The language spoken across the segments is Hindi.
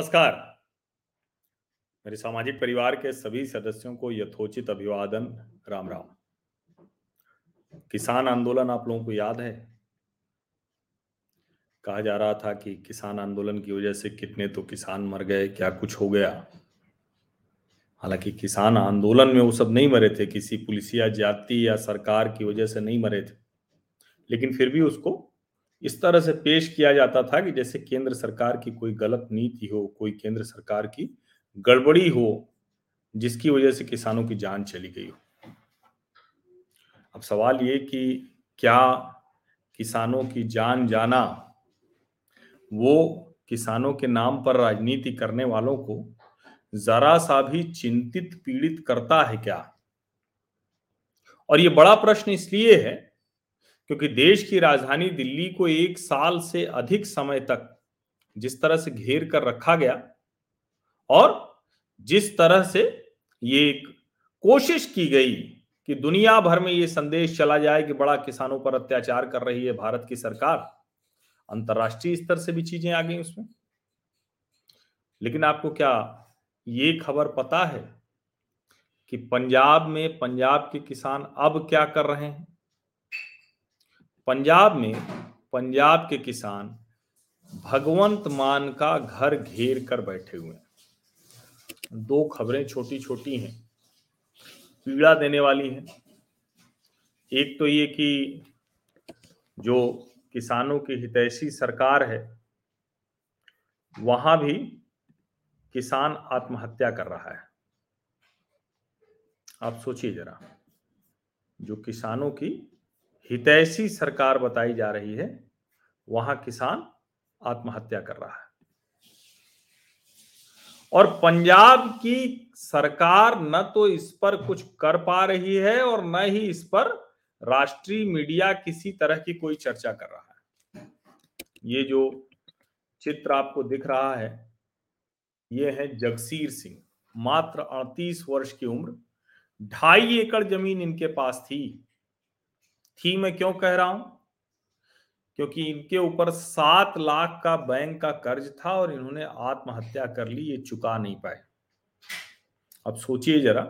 नमस्कार। मेरे सामाजिक परिवार के सभी सदस्यों को यथोचित अभिवादन। राम राम। किसान आंदोलन आप लोगों को याद है? कहा जा रहा था कि किसान आंदोलन की वजह से कितने तो किसान मर गए, क्या कुछ हो गया? हालाँकि किसान आंदोलन में वो सब नहीं मरे थे, किसी पुलिसिया जाति या सरकार की वजह से नहीं मरे थे। लेकिन फिर भी उसको इस तरह से पेश किया जाता था कि जैसे केंद्र सरकार की कोई गलत नीति हो, कोई केंद्र सरकार की गड़बड़ी हो, जिसकी वजह से किसानों की जान चली गई हो। अब सवाल ये कि क्या किसानों की जान जाना, वो किसानों के नाम पर राजनीति करने वालों को जरा सा भी चिंतित पीड़ित करता है क्या? और ये बड़ा प्रश्न इसलिए है क्योंकि देश की राजधानी दिल्ली को एक साल से अधिक समय तक जिस तरह से घेर कर रखा गया और जिस तरह से ये एक कोशिश की गई कि दुनिया भर में ये संदेश चला जाए कि बड़ा किसानों पर अत्याचार कर रही है भारत की सरकार, अंतर्राष्ट्रीय स्तर से भी चीज़ें आ गई उसमें। लेकिन आपको क्या ये खबर पता है कि पंजाब में, पंजाब के किसान अब क्या कर रहे हैं? पंजाब में पंजाब के किसान भगवंत मान का घर घेर कर बैठे हुए हैं। दो खबरें छोटी छोटी हैं, पीड़ा देने वाली हैं। एक तो ये कि जो किसानों की हितैषी सरकार है, वहाँ भी किसान आत्महत्या कर रहा है। आप सोचिए जरा, जो किसानों की हितैषी सरकार बताई जा रही है, वहाँ किसान आत्महत्या कर रहा है। और पंजाब की सरकार न तो इस पर कुछ कर पा रही है और न ही इस पर राष्ट्रीय मीडिया किसी तरह की कोई चर्चा कर रहा है। ये जो चित्र आपको दिख रहा है, ये है जगसीर सिंह, मात्र अड़तीस वर्ष की उम्र, ढाई एकड़ ज़मीन इनके पास थी। थी मैं क्यों कह रहा हूँ? क्योंकि इनके ऊपर सात लाख का बैंक का कर्ज था और इन्होंने आत्महत्या कर ली, ये चुका नहीं पाए। अब सोचिए जरा,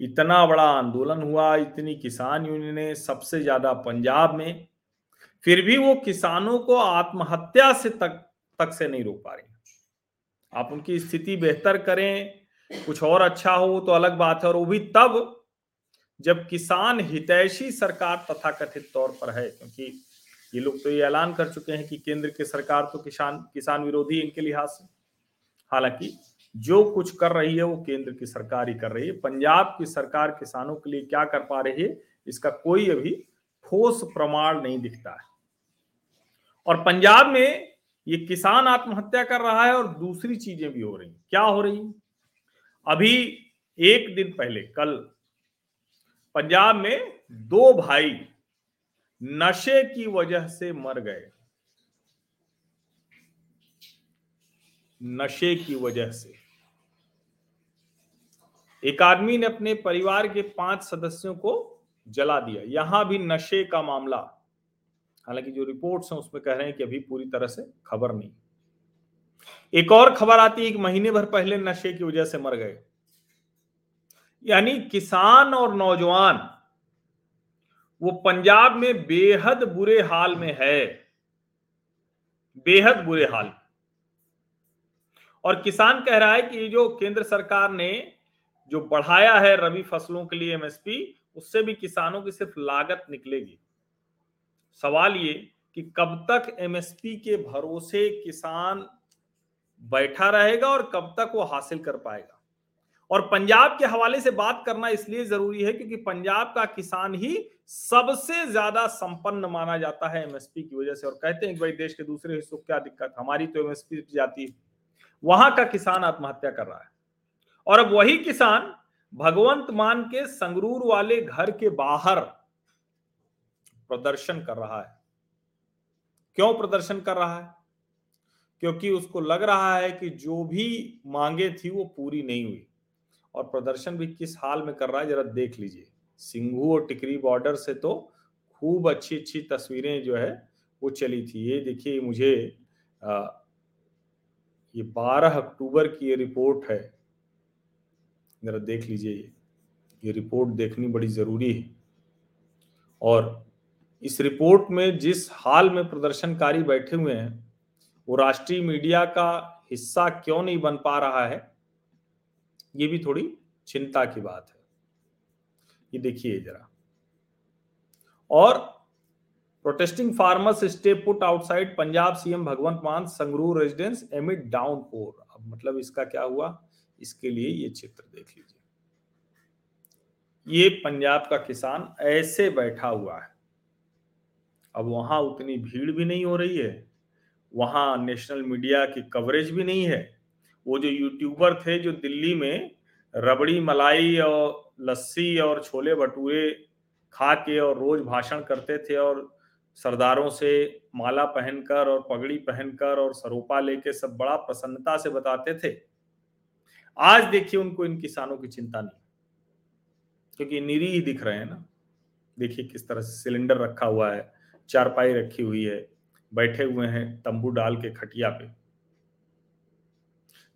इतना बड़ा आंदोलन हुआ, इतनी किसान यूनियन सबसे ज़्यादा पंजाब में, फिर भी वो किसानों को आत्महत्या से तक तक से नहीं रोक पा रही। आप उनकी स्थिति बेहतर करें, कुछ और अच्छा हो तो अलग बात है, और वो भी तब जब किसान हितैषी सरकार तथा कथित तौर पर है, क्योंकि ये लोग तो ये ऐलान कर चुके हैं कि केंद्र की सरकार तो किसान किसान विरोधी इनके लिहाज से। हालाँकि जो कुछ कर रही है वो केंद्र की सरकार ही कर रही है। पंजाब की सरकार किसानों के लिए क्या कर पा रही है, इसका कोई अभी ठोस प्रमाण नहीं दिखता है। और पंजाब में ये किसान आत्महत्या कर रहा है और दूसरी चीज़ें भी हो रही क्या हो रही अभी एक दिन पहले, कल पंजाब में दो भाई नशे की वजह से मर गए। नशे की वजह से। एक आदमी ने अपने परिवार के पाँच सदस्यों को जला दिया। यहाँ भी नशे का मामला। हालाँकि जो रिपोर्ट्स हैं उसमें कह रहे हैं कि अभी पूरी तरह से खबर नहीं। एक और खबर आती है एक महीने भर पहले नशे की वजह से मर गए। यानी किसान और नौजवान, वो पंजाब में बेहद बुरे हाल में है। बेहद बुरे हाल। और किसान कह रहा है कि ये जो केंद्र सरकार ने जो बढ़ाया है रबी फ़सलों के लिए एमएसपी उससे भी किसानों की सिर्फ़ लागत निकलेगी। सवाल ये कि कब तक एमएसपी के भरोसे किसान बैठा रहेगा और कब तक वो हासिल कर पाएगा? और पंजाब के हवाले से बात करना इसलिए ज़रूरी है क्योंकि पंजाब का किसान ही सबसे ज़्यादा संपन्न माना जाता है एमएसपी की वजह से। और कहते हैं कि भाई देश के दूसरे हिस्सों क्या दिक्कत? हमारी तो एमएसपी जाती है। वहाँ का किसान आत्महत्या कर रहा है। और अब वही किसान भगवंत मान के संगरूर वाले घर के बाहर प्रदर्शन कर रहा है। क्यों प्रदर्शन कर रहा है? क्योंकि उसको लग रहा है कि जो भी मांगे थी वो पूरी नहीं हुई। और प्रदर्शन भी किस हाल में कर रहा है जरा देख लीजिए। सिंघू और टिकरी बॉर्डर से तो खूब अच्छी अच्छी तस्वीरें जो है वो चली थी। ये देखिए मुझे आ, ये 12 अक्टूबर की ये रिपोर्ट है। जरा देख लीजिए ये ये रिपोर्ट देखनी बड़ी ज़रूरी है। और इस रिपोर्ट में जिस हाल में प्रदर्शनकारी बैठे हुए हैं वो राष्ट्रीय मीडिया का हिस्सा क्यों नहीं बन पा रहा है? ये भी थोड़ी चिंता की बात है। ये देखिए जरा। और protesting farmers stay put outside Punjab CM Bhagwant Mann Sangrur residence एमिड downpour अब मतलब इसका क्या हुआ? इसके लिए ये चित्र देख लीजिए। ये पंजाब का किसान ऐसे बैठा हुआ है। अब वहाँ उतनी भीड़ भी नहीं हो रही है। वहाँ नेशनल मीडिया की कवरेज भी नहीं है। वो जो यूट्यूबर थे जो दिल्ली में रबड़ी, मलाई और लस्सी और छोले भटूरे खा के और रोज भाषण करते थे और सरदारों से माला पहनकर और पगड़ी पहनकर और सरोपा लेके सब बड़ा प्रसन्नता से बताते थे। आज देखिए उनको इन किसानों की चिंता नहीं, क्योंकि निरी ही दिख रहे हैं ना। देखिए किस तरह से सिलेंडर रखा हुआ है, चारपाई रखी हुई है, बैठे हुए हैं तंबू डाल के खटिया पे।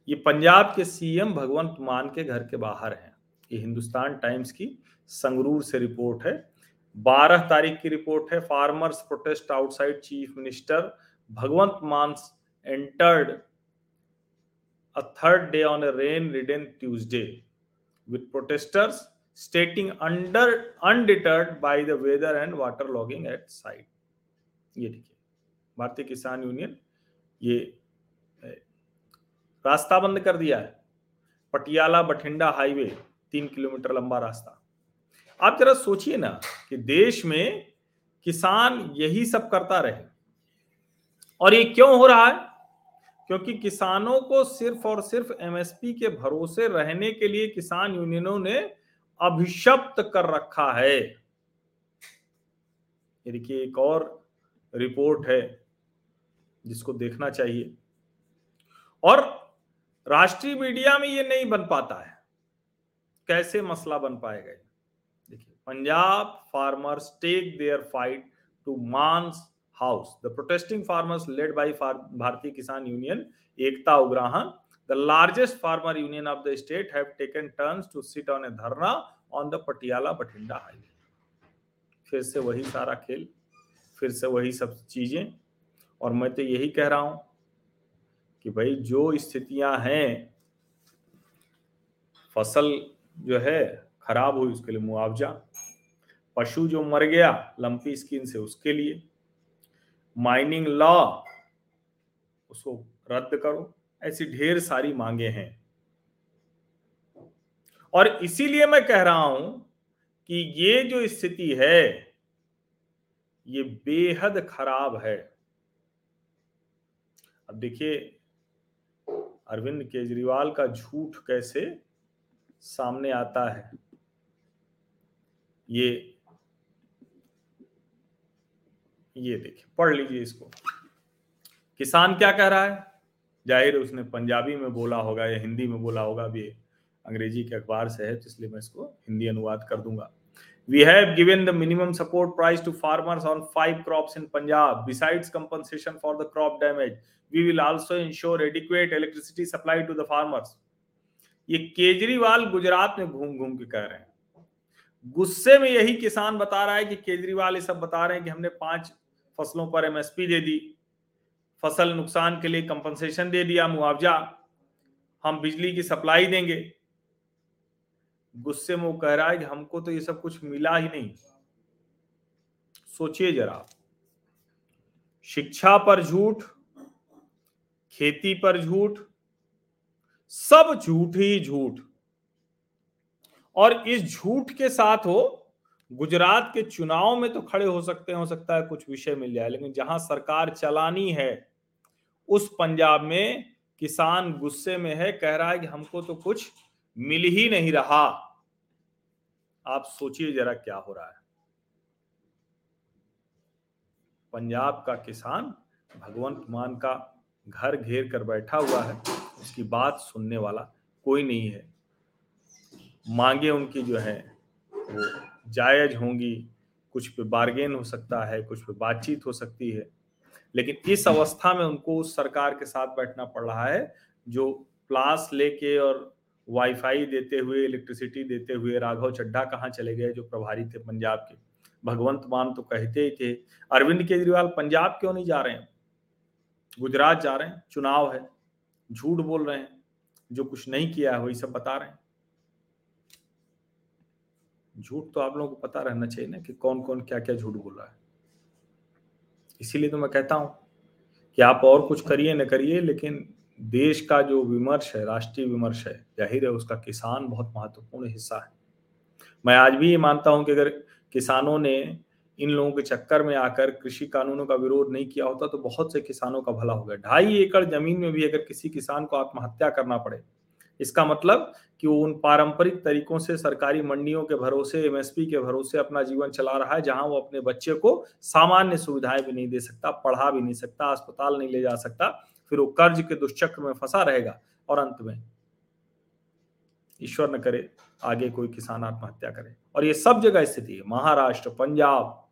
ये पंजाब के सीएम भगवंत मान के घर के बाहर हैं। ये हिंदुस्तान टाइम्स की संगरूर से रिपोर्ट है। 12 तारीख की रिपोर्ट है। Farmers protest outside chief minister Bhagwant Mann entered a third day on a rain ridden Tuesday with protesters stating under undeterred by the weather and water logging at site. ये देखिए, भारतीय किसान यूनियन, ये रास्ता बंद कर दिया है। पटियाला बठिंडा हाईवे, तीन किलोमीटर लंबा रास्ता। आप जरा सोचिए ना कि देश में किसान यही सब करता रहे। और ये क्यों हो रहा है? क्योंकि किसानों को सिर्फ़ और सिर्फ़ एमएसपी के भरोसे रहने के लिए किसान यूनियनों ने अभिशप्त कर रखा है। देखिए, एक और रिपोर्ट है जिसको देखना चाहिए। और राष्ट्रीय मीडिया में ये नहीं बन पाता है। कैसे मसला बन पाएगा देखिए, Punjab farmers take their fight to Mann's house the protesting farmers led by Bharatiya Kisan Union Ekta Ugrahan the largest farmer union of the state have taken turns to sit on a dharna on the Patiala Bathinda highway फिर से वही सारा खेल, फिर से वही सब चीज़ें, और मैं तो यही कह रहा हूँ कि भाई जो स्थितियाँ हैं, फ़सल जो है खराब हुई उसके लिए मुआवजा, पशु जो मर गया लंपी स्किन से उसके लिए, माइनिंग लॉ उसको रद्द करो, ऐसी ढेर सारी मांगे हैं। और इसीलिए मैं कह रहा हूँ कि ये जो स्थिति है, ये बेहद खराब है। अब देखिए अरविंद केजरीवाल का झूठ कैसे सामने आता है? ये ये देखिए, पढ़ लीजिए इसको। किसान क्या कह रहा है? ज़ाहिर उसने पंजाबी में बोला होगा या हिंदी में बोला होगा, अभी अंग्रेज़ी के अखबार से है तो इसलिए मैं इसको हिंदी अनुवाद कर दूँगा। We have given the minimum support price to farmers on five crops in Punjab. Besides compensation for the crop damage, we will also ensure adequate electricity supply to the farmers. ये केजरीवाल गुजरात में घूम घूम के कह रहे हैं गुस्से में यही किसान बता रहा है कि केजरीवाल ये सब बता रहे हैं कि हमने पाँच फ़सलों पर एमएसपी दे दी फ़सल नुकसान के लिए कंपनसेशन दे दिया मुआवजा हम बिजली की सप्लाई देंगे गुस्से में वो कह रहा है कि हमको तो ये सब कुछ मिला ही नहीं। सोचिए जरा। शिक्षा पर झूठ, खेती पर झूठ, सब झूठ ही झूठ। और इस झूठ के साथ हो, गुजरात के चुनाव में तो खड़े हो सकते हैं, हो सकता है कुछ विषय मिल जाए, लेकिन जहाँ सरकार चलानी है, उस पंजाब में किसान गुस्से में है, कह रहा है कि हमको तो कुछ मिल ही नहीं रहा। आप सोचिए जरा क्या हो रहा है। पंजाब का किसान भगवंत मान का घर घेर कर बैठा हुआ है, उसकी बात सुनने वाला कोई नहीं है। मांगे उनकी जो है, वो जायज़ होंगी, कुछ पे बार्गेन हो सकता है, कुछ पे बातचीत हो सकती है। लेकिन इस अवस्था में उनको उस सरकार के साथ बैठना पड़ रहा है, जो प्लास लेके और वाईफाई देते हुए इलेक्ट्रिसिटी देते हुए, राघव चड्ढा कहाँ चले गए जो प्रभारी थे पंजाब के? भगवंत मान तो कहते ही थे, अरविंद केजरीवाल पंजाब क्यों नहीं जा रहे हैं? गुजरात जा रहे हैं, चुनाव है, झूठ बोल रहे हैं, जो कुछ नहीं किया है वही सब बता रहे हैं। झूठ तो आप लोगों को पता रहना चाहिए ना कि कौन कौन क्या क्या झूठ बोल रहा है। इसीलिए तो मैं कहता हूँ कि आप और कुछ करिए ना करिए, लेकिन देश का जो विमर्श है, राष्ट्रीय विमर्श है, ज़ाहिर है उसका किसान बहुत महत्वपूर्ण हिस्सा है। मैं आज भी ये मानता हूँ कि अगर किसानों ने इन लोगों के चक्कर में आकर कृषि कानूनों का विरोध नहीं किया होता तो बहुत से किसानों का भला हो गया। ढाई एकड़ ज़मीन में भी अगर किसी किसान को आत्महत्या करना पड़े, इसका मतलब कि वो उन पारंपरिक तरीकों से सरकारी मंडियों के भरोसे एमएसपी के भरोसे अपना जीवन चला रहा है, जहाँ वो अपने बच्चे को सामान्य सुविधाएँ भी नहीं दे सकता, पढ़ा भी नहीं सकता, अस्पताल नहीं ले जा सकता फिर वो कर्ज के दुष्चक्र में फंसा रहेगा और अंत में ईश्वर न करे, आगे कोई किसान आत्महत्या करे। और ये सब जगह स्थिति है। महाराष्ट्र, पंजाब।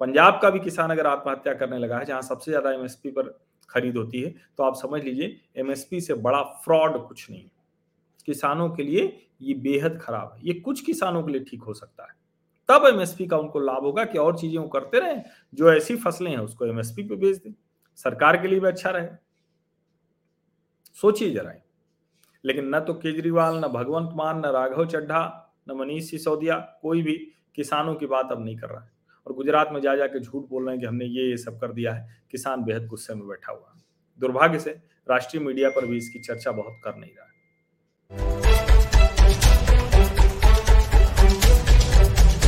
पंजाब का भी किसान अगर आत्महत्या करने लगा है, जहाँ सबसे ज़्यादा एमएसपी पर खरीद होती है तो आप समझ लीजिए एमएसपी से बड़ा फ्रॉड कुछ नहीं है। किसानों के लिए ये बेहद खराब है। ये कुछ किसानों के लिए ठीक हो सकता है। तब एमएसपी का उनको लाभ होगा कि और चीज़ें वो करते रहे। जो ऐसी फ़सलें हैं, उसको एमएसपी पे भेज दें। सरकार के लिए भी अच्छा रहे। सोचिए जरा। लेकिन न तो केजरीवाल, न भगवंत मान, न राघव चड्ढा, न मनीष सिसोदिया, कोई भी किसानों की बात अब नहीं कर रहा है। और गुजरात में जा जाके झूठ बोल रहे हैं कि हमने ये ये सब कर दिया है। किसान बेहद गुस्से में बैठा हुआ है। दुर्भाग्य से राष्ट्रीय मीडिया पर भी इसकी चर्चा बहुत कर नहीं रहा है।